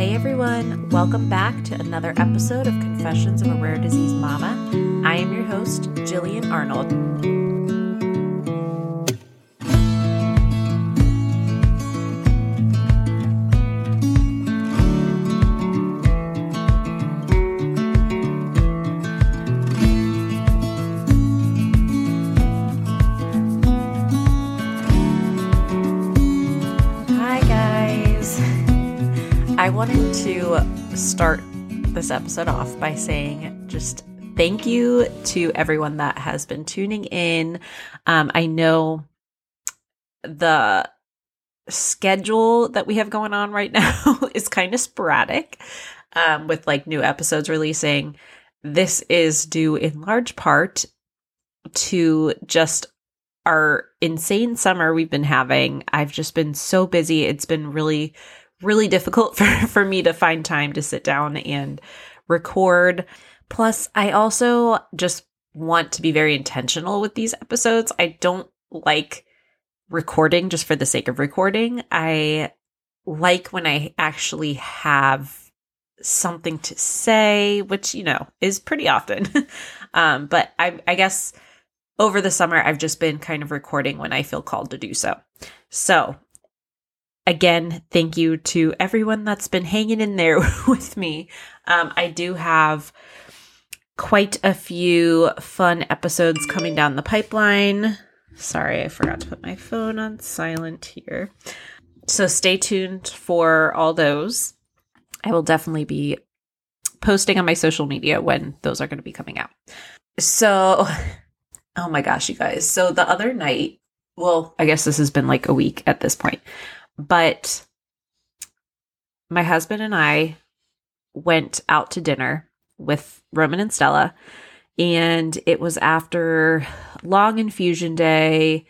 Hey everyone, welcome back to another episode of Confessions of a Rare Disease Mama. I am your host, Jillian Arnold. Start this episode off by saying just thank you to everyone that has been tuning in. Um, I know the schedule that we have going on right now is kind of sporadic um, with like new episodes releasing. This is due in large part to just our insane summer we've been having. I've just been so busy. It's been really, really difficult for, for me to find time to sit down and record. Plus, I also just want to be very intentional with these episodes. I don't like recording just for the sake of recording. I like when I actually have something to say, which, you know, is pretty often. um, but I, I guess over the summer, I've just been kind of recording when I feel called to do so. So, again, thank you to everyone that's been hanging in there with me. Um, I do have quite a few fun episodes coming down the pipeline. Sorry, I forgot to put my phone on silent here. So, stay tuned for all those. I will definitely be posting on my social media when those are going to be coming out. So, Oh my gosh, you guys. So the other night, well, I guess this has been like a week at this point, but my husband and I went out to dinner with Roman and Stella, and it was after long infusion day.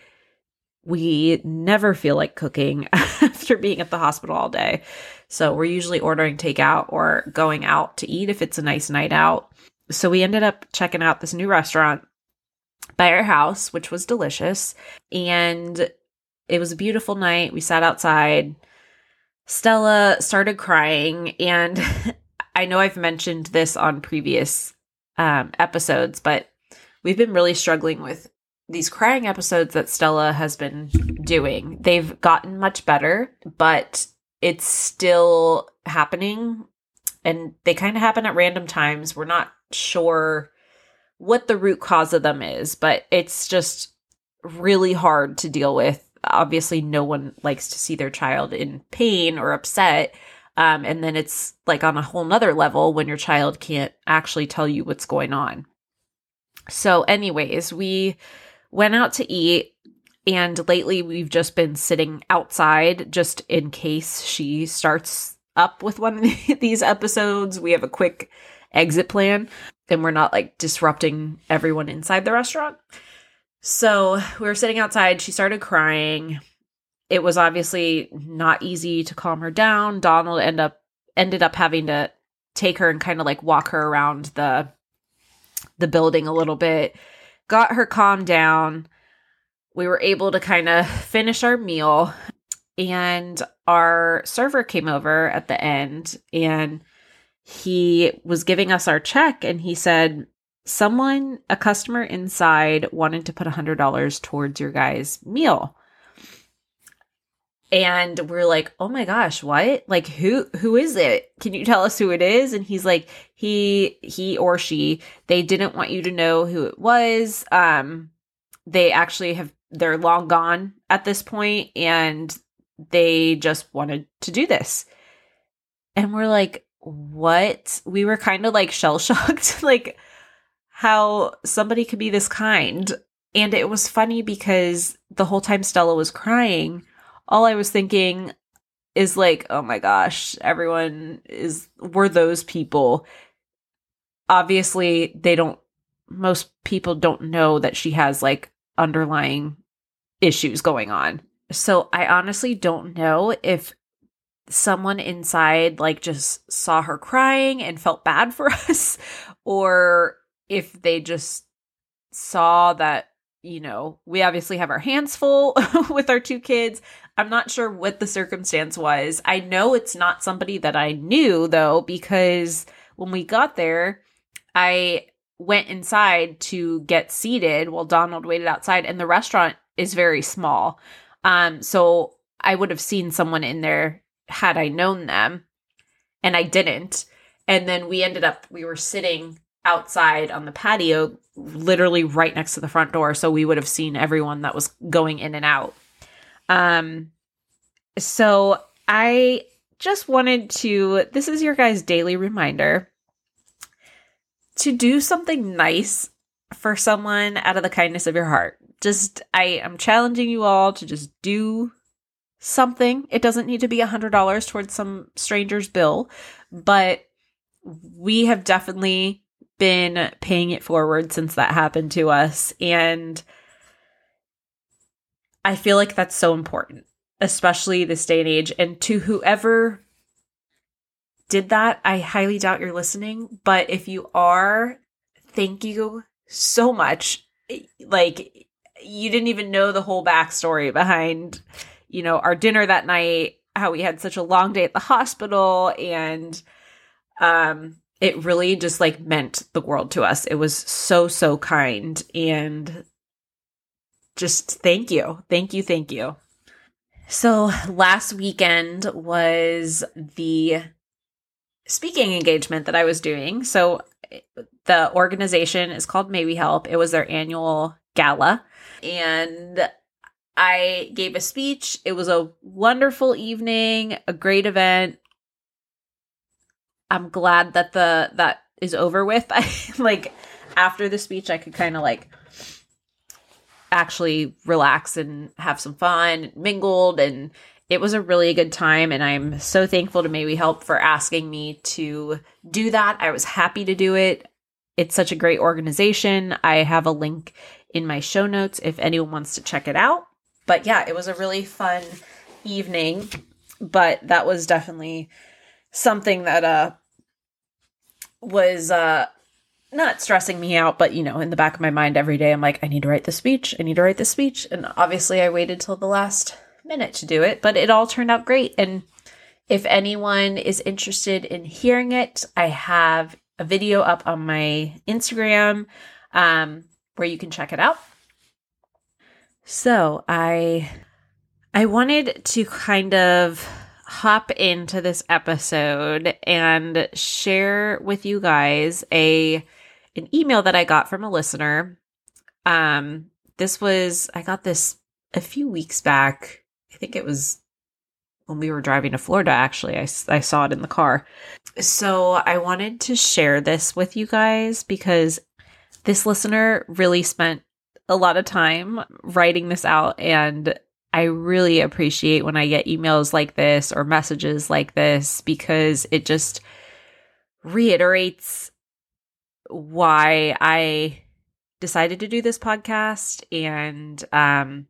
We never feel like cooking after being at the hospital all day. So we're usually ordering takeout or going out to eat if it's a nice night out. So we ended up checking out this new restaurant by our house, which was delicious. And it was a beautiful night. We sat outside. Stella started crying. And I know I've mentioned this on previous um, episodes, but we've been really struggling with these crying episodes that Stella has been doing. They've gotten much better, but it's still happening. And they kind of happen at random times. We're not sure what the root cause of them is, but it's just really hard to deal with. Obviously, no one likes to see their child in pain or upset. Um, and then it's like on a whole nother level when your child can't actually tell you what's going on. So, anyways, we went out to eat, and lately we've just been sitting outside just in case she starts up with one of these episodes. We have a quick exit plan and we're not like disrupting everyone inside the restaurant. So we were sitting outside. She started crying. It was obviously not easy to calm her down. Donald end up ended up having to take her and kind of like walk her around the the building a little bit. Got her calmed down. We were able to kind of finish our meal and our server came over at the end and he was giving us our check and he said, Someone, a customer inside, wanted to put a $100 towards your guys' meal. And we're like, "Oh my gosh, what? Like who who is it? Can you tell us who it is?" And he's like, "He he or she, they didn't want you to know who it was. Um they actually have they're long gone at this point and they just wanted to do this." And we're like, what? We were kind of like shell shocked, like how somebody could be this kind. And it was funny because the whole time Stella was crying, all I was thinking is like, oh my gosh, everyone is, were those people. Obviously, they don't, most people don't know that she has like underlying issues going on. So I honestly don't know if someone inside like just saw her crying and felt bad for us or if they just saw that you know we obviously have our hands full with our two kids I'm not sure what the circumstance was. I know it's not somebody that I knew though, because when we got there, I went inside to get seated while Donald waited outside, and the restaurant is very small. Um, so I would have seen someone in there had I known them, and I didn't. And then we ended up, we were sitting outside on the patio, literally right next to the front door. So we would have seen everyone that was going in and out. Um, so I just wanted to, this is your guys' daily reminder to do something nice for someone out of the kindness of your heart. Just, I am challenging you all to just do something. It doesn't need to be a hundred dollars towards some stranger's bill, but we have definitely been paying it forward since that happened to us. And I feel like that's so important, especially this day and age. And to whoever did that, I highly doubt you're listening. But if you are, thank you so much. Like, you didn't even know the whole backstory behind, you know, our dinner that night, how we had such a long day at the hospital, and um, it really just like meant the world to us. It was so, so kind. And just thank you. Thank you. Thank you. So last weekend was the speaking engagement that I was doing. So the organization is called May We Help. It was their annual gala. And I gave a speech. It was a wonderful evening, a great event. I'm glad that the that is over with. I like after the speech I could kind of like actually relax and have some fun, mingled and it was a really good time and I'm so thankful to May We Help for asking me to do that. I was happy to do it. It's such a great organization. I have a link in my show notes if anyone wants to check it out. But yeah, it was a really fun evening, but that was definitely something that uh was uh not stressing me out, but you know, in the back of my mind every day, I'm like, I need to write the speech. I need to write the speech. And obviously, I waited till the last minute to do it, but it all turned out great. And if anyone is interested in hearing it, I have a video up on my Instagram um, where you can check it out. So I I wanted to kind of hop into this episode and share with you guys a an email that I got from a listener. Um this was I got this a few weeks back. I think it was when we were driving to Florida actually. I I saw it in the car. So I wanted to share this with you guys because this listener really spent a lot of time writing this out and I really appreciate when I get emails like this or messages like this because it just reiterates why I decided to do this podcast. And um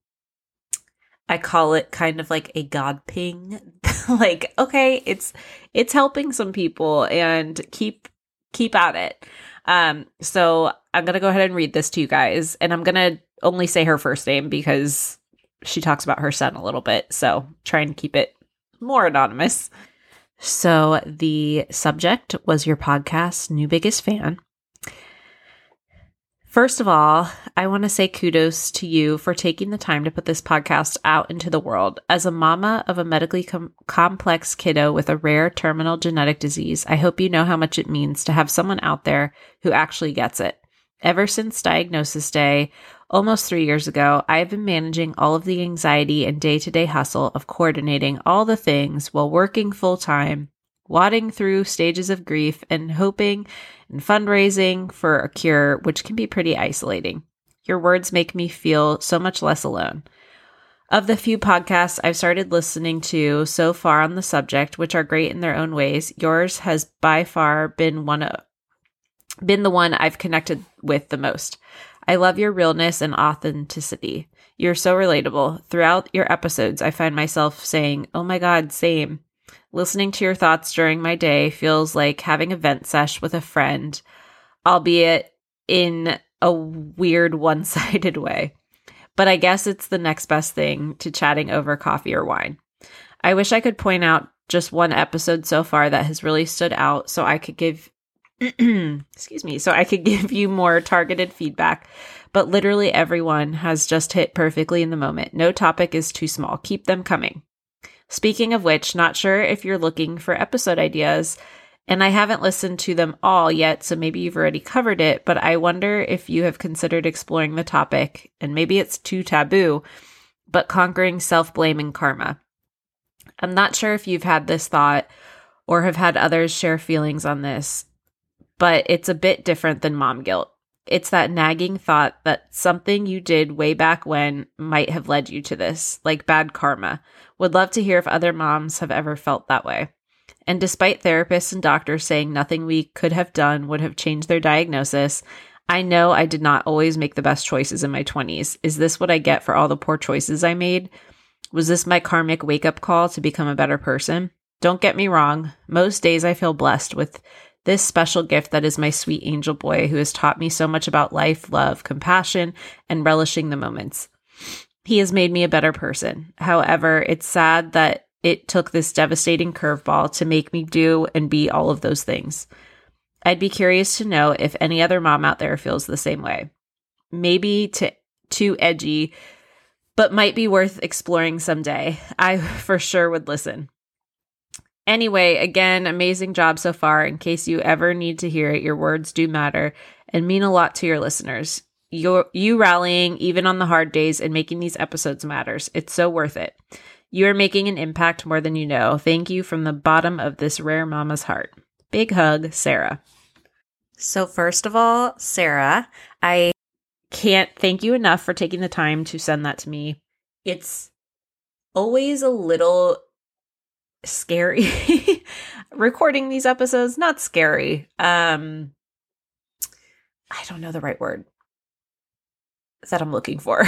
I call it kind of like a god ping. Like okay it's it's helping some people and keep keep at it. Um so I'm going to go ahead and read this to you guys. And I'm going to only say her first name because she talks about her son a little bit. So try and keep it more anonymous. So the subject was your podcast, new biggest fan. First of all, I want to say kudos to you for taking the time to put this podcast out into the world. As a mama of a medically com- complex kiddo with a rare terminal genetic disease, I hope you know how much it means to have someone out there who actually gets it. Ever since diagnosis day, almost three years ago, I have been managing all of the anxiety and day to day hustle of coordinating all the things while working full time, wadding through stages of grief, and hoping and fundraising for a cure, which can be pretty isolating. Your words make me feel so much less alone. Of the few podcasts I've started listening to so far on the subject, which are great in their own ways, yours has by far been one of been the one I've connected with the most. I love your realness and authenticity. You're so relatable. Throughout your episodes, I find myself saying, Oh my God, same. Listening to your thoughts during my day feels like having a vent sesh with a friend, albeit in a weird one sided way. but I guess it's the next best thing to chatting over coffee or wine. I wish I could point out just one episode so far that has really stood out so I could give excuse me, so I could give you more targeted feedback. But literally everyone has just hit perfectly in the moment. No topic is too small. Keep them coming. Speaking of which, not sure if you're looking for episode ideas, and I haven't listened to them all yet, so maybe you've already covered it, but I wonder if you have considered exploring the topic, and maybe it's too taboo, but conquering self blame and karma. I'm not sure if you've had this thought or have had others share feelings on this, but it's a bit different than mom guilt. It's that nagging thought that something you did way back when might have led you to this, like bad karma. Would love to hear if other moms have ever felt that way. And despite therapists and doctors saying nothing we could have done would have changed their diagnosis, I know I did not always make the best choices in my 20s. Is this what I get for all the poor choices I made? Was this my karmic wake up call to become a better person? Don't get me wrong. Most days I feel blessed with this special gift that is my sweet angel boy who has taught me so much about life, love, compassion, and relishing the moments. He has made me a better person. However, it's sad that it took this devastating curveball to make me do and be all of those things. I'd be curious to know if any other mom out there feels the same way. Maybe to, too edgy, but might be worth exploring someday. I for sure would listen. Anyway, again, amazing job so far. In case you ever need to hear it, your words do matter and mean a lot to your listeners. Your, you rallying even on the hard days and making these episodes matters. It's so worth it. You are making an impact more than you know. Thank you from the bottom of this rare mama's heart. Big hug, Sara. So, first of all, Sara, I can't thank you enough for taking the time to send that to me. It's always a little scary. Recording these episodes not scary. Um i don't know the right word that i'm looking for.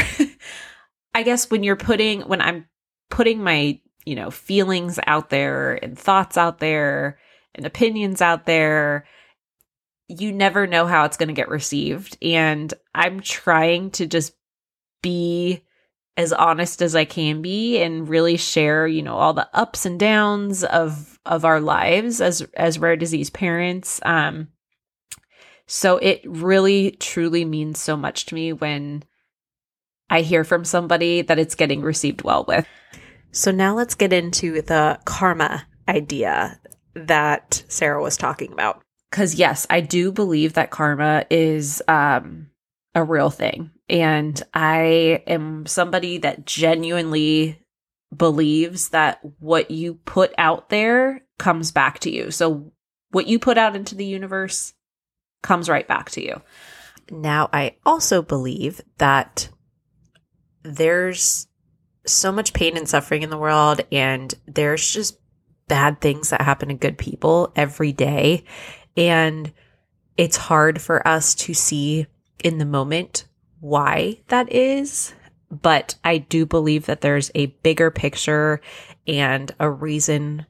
I guess when you're putting when i'm putting my you know feelings out there and thoughts out there and opinions out there you never know how it's going to get received. And i'm trying to just be as honest as I can be and really share, you know, all the ups and downs of of our lives as as rare disease parents. Um so it really truly means so much to me when I hear from somebody that it's getting received well with. So now let's get into the karma idea that Sara was talking about. Cuz yes, I do believe that karma is um a real thing. And I am somebody that genuinely believes that what you put out there comes back to you. So what you put out into the universe comes right back to you. Now, I also believe that there's so much pain and suffering in the world, and there's just bad things that happen to good people every day. And it's hard for us to see in the moment why that is, but I do believe that there's a bigger picture and a reason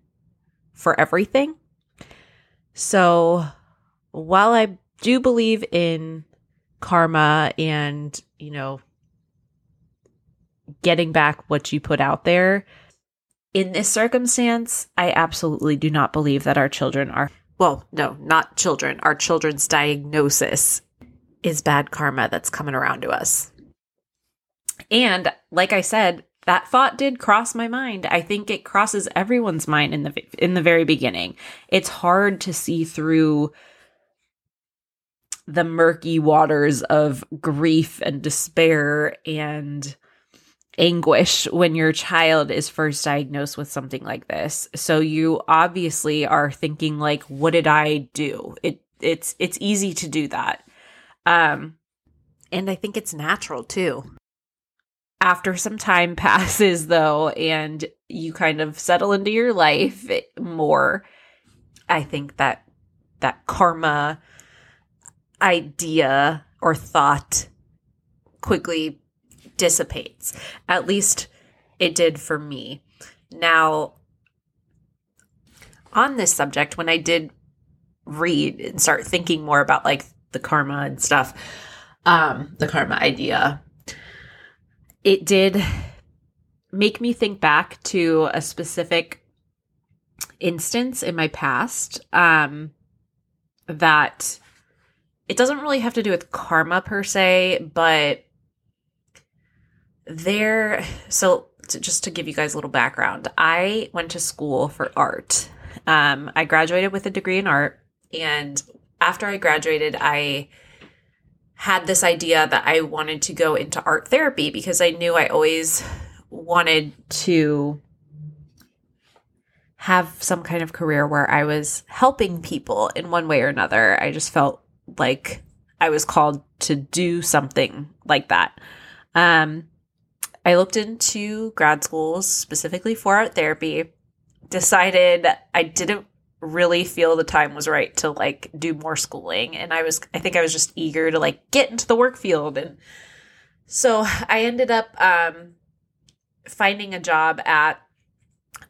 for everything. So while I do believe in karma and, you know, getting back what you put out there, in this circumstance, I absolutely do not believe that our children are, well, no, not children, our children's diagnosis is bad karma that's coming around to us. And like I said, that thought did cross my mind. I think it crosses everyone's mind in the in the very beginning. It's hard to see through the murky waters of grief and despair and anguish when your child is first diagnosed with something like this. So you obviously are thinking like what did I do? It it's it's easy to do that. Um, and I think it's natural too. After some time passes, though, and you kind of settle into your life more, I think that that karma idea or thought quickly dissipates. At least it did for me. Now, on this subject, when I did read and start thinking more about like the karma and stuff, um, the karma idea. it did make me think back to a specific instance in my past um, that it doesn't really have to do with karma per se, but there. So, to, just to give you guys a little background, I went to school for art. Um, I graduated with a degree in art, and after I graduated, I had this idea that I wanted to go into art therapy because I knew I always wanted to have some kind of career where I was helping people in one way or another. I just felt like I was called to do something like that. Um, I looked into grad schools specifically for art therapy, decided I didn't really feel the time was right to like do more schooling and I was I think I was just eager to like get into the work field and so I ended up um finding a job at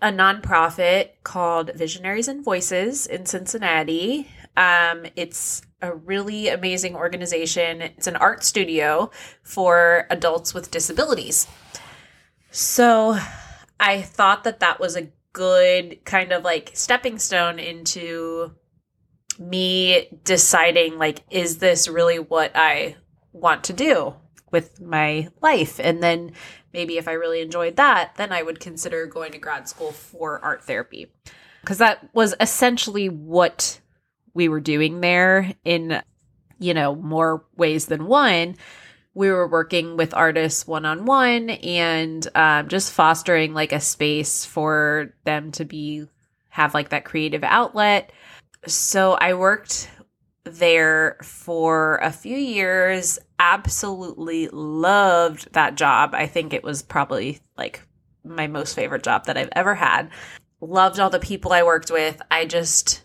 a nonprofit called Visionaries and Voices in Cincinnati. Um, it's a really amazing organization. It's an art studio for adults with disabilities. So I thought that that was a good kind of like stepping stone into me deciding like is this really what I want to do with my life? And then maybe if I really enjoyed that then I would consider going to grad school for art therapy. Because that was essentially what we were doing there in you know more ways than one we were working with artists one on one and um, just fostering like a space for them to be have like that creative outlet. So I worked there for a few years. Absolutely loved that job. I think it was probably like my most favorite job that I've ever had. Loved all the people I worked with. I just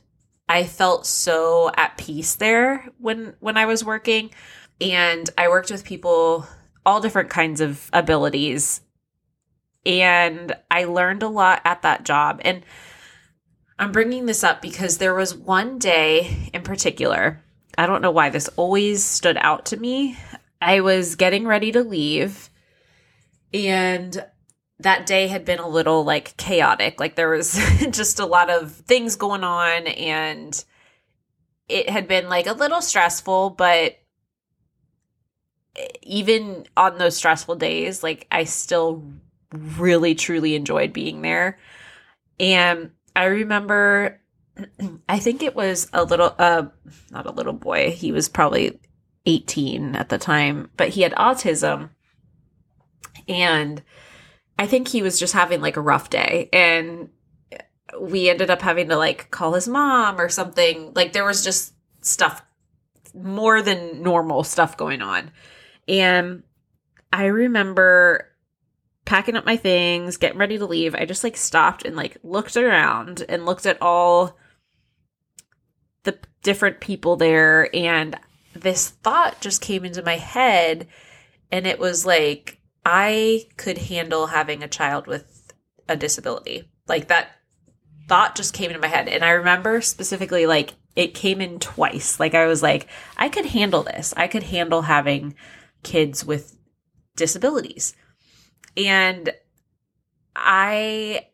I felt so at peace there when when I was working and I worked with people all different kinds of abilities and I learned a lot at that job and I'm bringing this up because there was one day in particular I don't know why this always stood out to me. I was getting ready to leave and that day had been a little like chaotic. Like there was just a lot of things going on and it had been like a little stressful, but even on those stressful days, like I still really truly enjoyed being there. And I remember I think it was a little uh not a little boy. He was probably 18 at the time, but he had autism. And I think he was just having like a rough day and we ended up having to like call his mom or something. Like there was just stuff more than normal stuff going on. And I remember packing up my things, getting ready to leave. I just like stopped and like looked around and looked at all the different people there and this thought just came into my head and it was like I could handle having a child with a disability. Like that thought just came into my head and I remember specifically like it came in twice. Like I was like I could handle this. I could handle having kids with disabilities. And I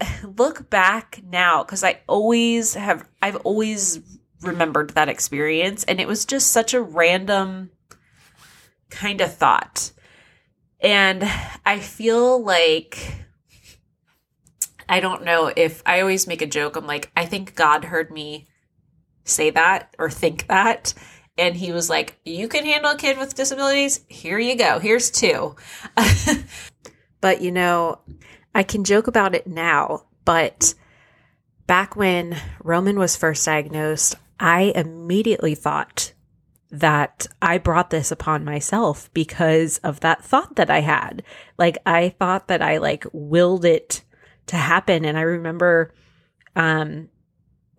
look back now because I always have, I've always remembered that experience. And it was just such a random kind of thought. And I feel like, I don't know if I always make a joke. I'm like, I think God heard me say that or think that and he was like, You can handle a kid with disabilities? Here you go. Here's two. but you know, I can joke about it now, but back when Roman was first diagnosed, I immediately thought that I brought this upon myself because of that thought that I had. Like I thought that I like willed it to happen and I remember um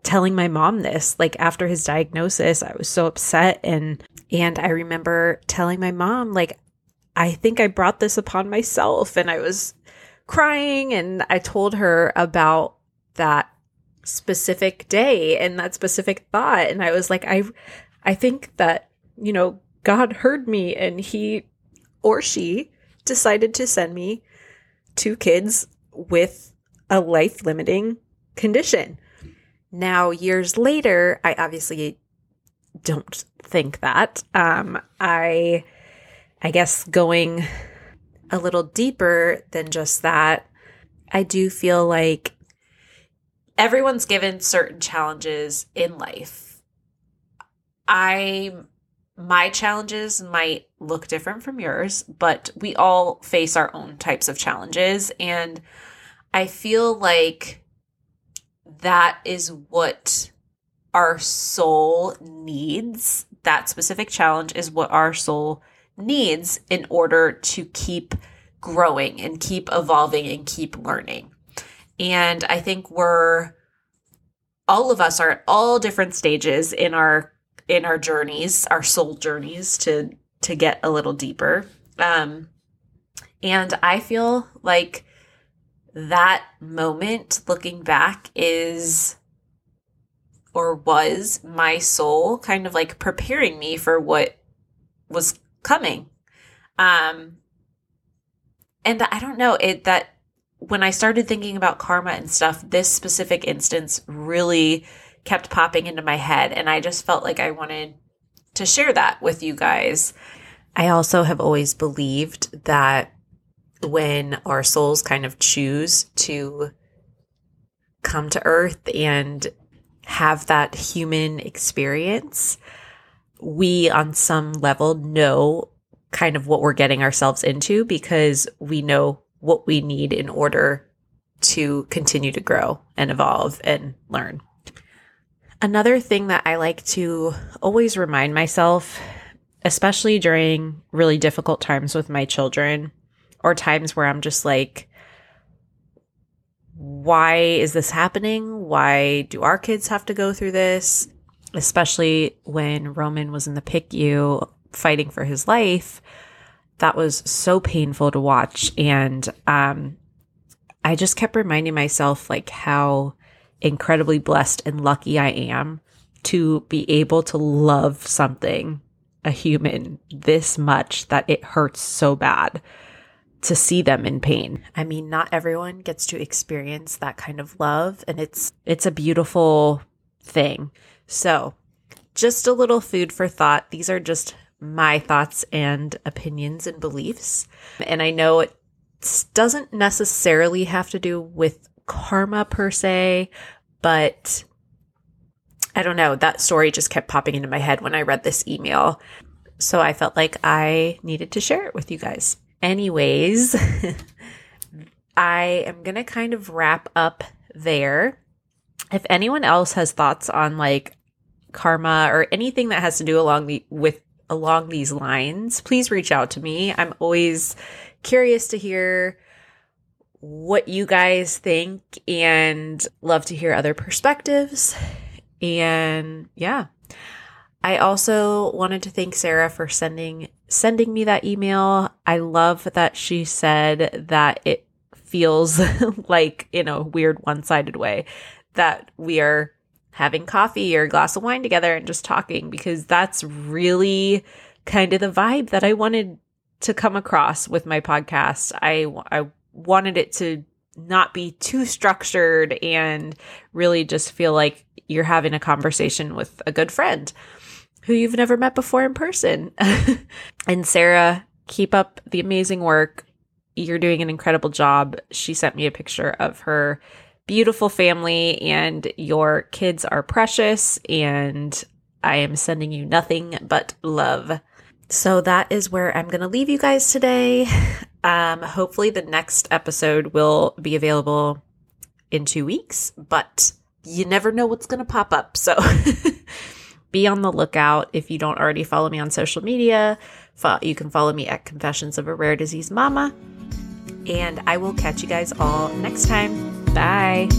telling my mom this like after his diagnosis i was so upset. And and i remember telling my mom like i think i brought this upon myself and i was crying. And i told her about that specific day and that specific thought. And i was like i i think that you know god heard me and he or she decided to send me two kids with a life limiting condition. Now, years later, I obviously don't think that. Um, I, I guess going a little deeper than just that, I do feel like everyone's given certain challenges in life. I my challenges might look different from yours, but we all face our own types of challenges and I feel like that is what our soul needs. That specific challenge is what our soul needs in order to keep growing and keep evolving and keep learning. And I think we're all of us are at all different stages in our in our journeys, our soul journeys to to get a little deeper. Um and I feel like that moment looking back is or was my soul kind of like preparing me for what was coming. Um and I don't know, it that when I started thinking about karma and stuff, this specific instance really kept popping into my head and I just felt like I wanted to share that with you guys. I also have always believed that when our souls kind of choose to come to earth and have that human experience, we on some level know kind of what we're getting ourselves into because we know what we need in order to continue to grow and evolve and learn. Another thing that I like to always remind myself, especially during really difficult times with my children, or times where I'm just like, why is this happening? Why do our kids have to go through this? Especially when Roman was in the PICU fighting for his life. That was so painful to watch. And um, I just kept reminding myself, like, how incredibly blessed and lucky I am to be able to love something, a human, this much that it hurts so bad to see them in pain. I mean, not everyone gets to experience that kind of love and it's it's a beautiful thing. So, just a little food for thought. These are just my thoughts and opinions and beliefs. And I know it doesn't necessarily have to do with karma per se, but I don't know. That story just kept popping into my head when I read this email. So I felt like I needed to share it with you guys. Anyways, I am going to kind of wrap up there. If anyone else has thoughts on like karma or anything that has to do along the with along these lines, please reach out to me. I'm always curious to hear what you guys think and love to hear other perspectives. And yeah. I also wanted to thank Sara for sending sending me that email. I love that she said that it feels like in a weird one-sided way that we are having coffee or a glass of wine together and just talking because that's really kind of the vibe that I wanted to come across with my podcast. I I wanted it to not be too structured and really just feel like you're having a conversation with a good friend who you've never met before in person. and Sara, keep up the amazing work. You're doing an incredible job. She sent me a picture of her beautiful family, and your kids are precious. And I am sending you nothing but love. So that is where I'm going to leave you guys today. Um, hopefully, the next episode will be available in two weeks, but you never know what's going to pop up. So be on the lookout. If you don't already follow me on social media, you can follow me at Confessions of a Rare Disease Mama. And I will catch you guys all next time. Bye.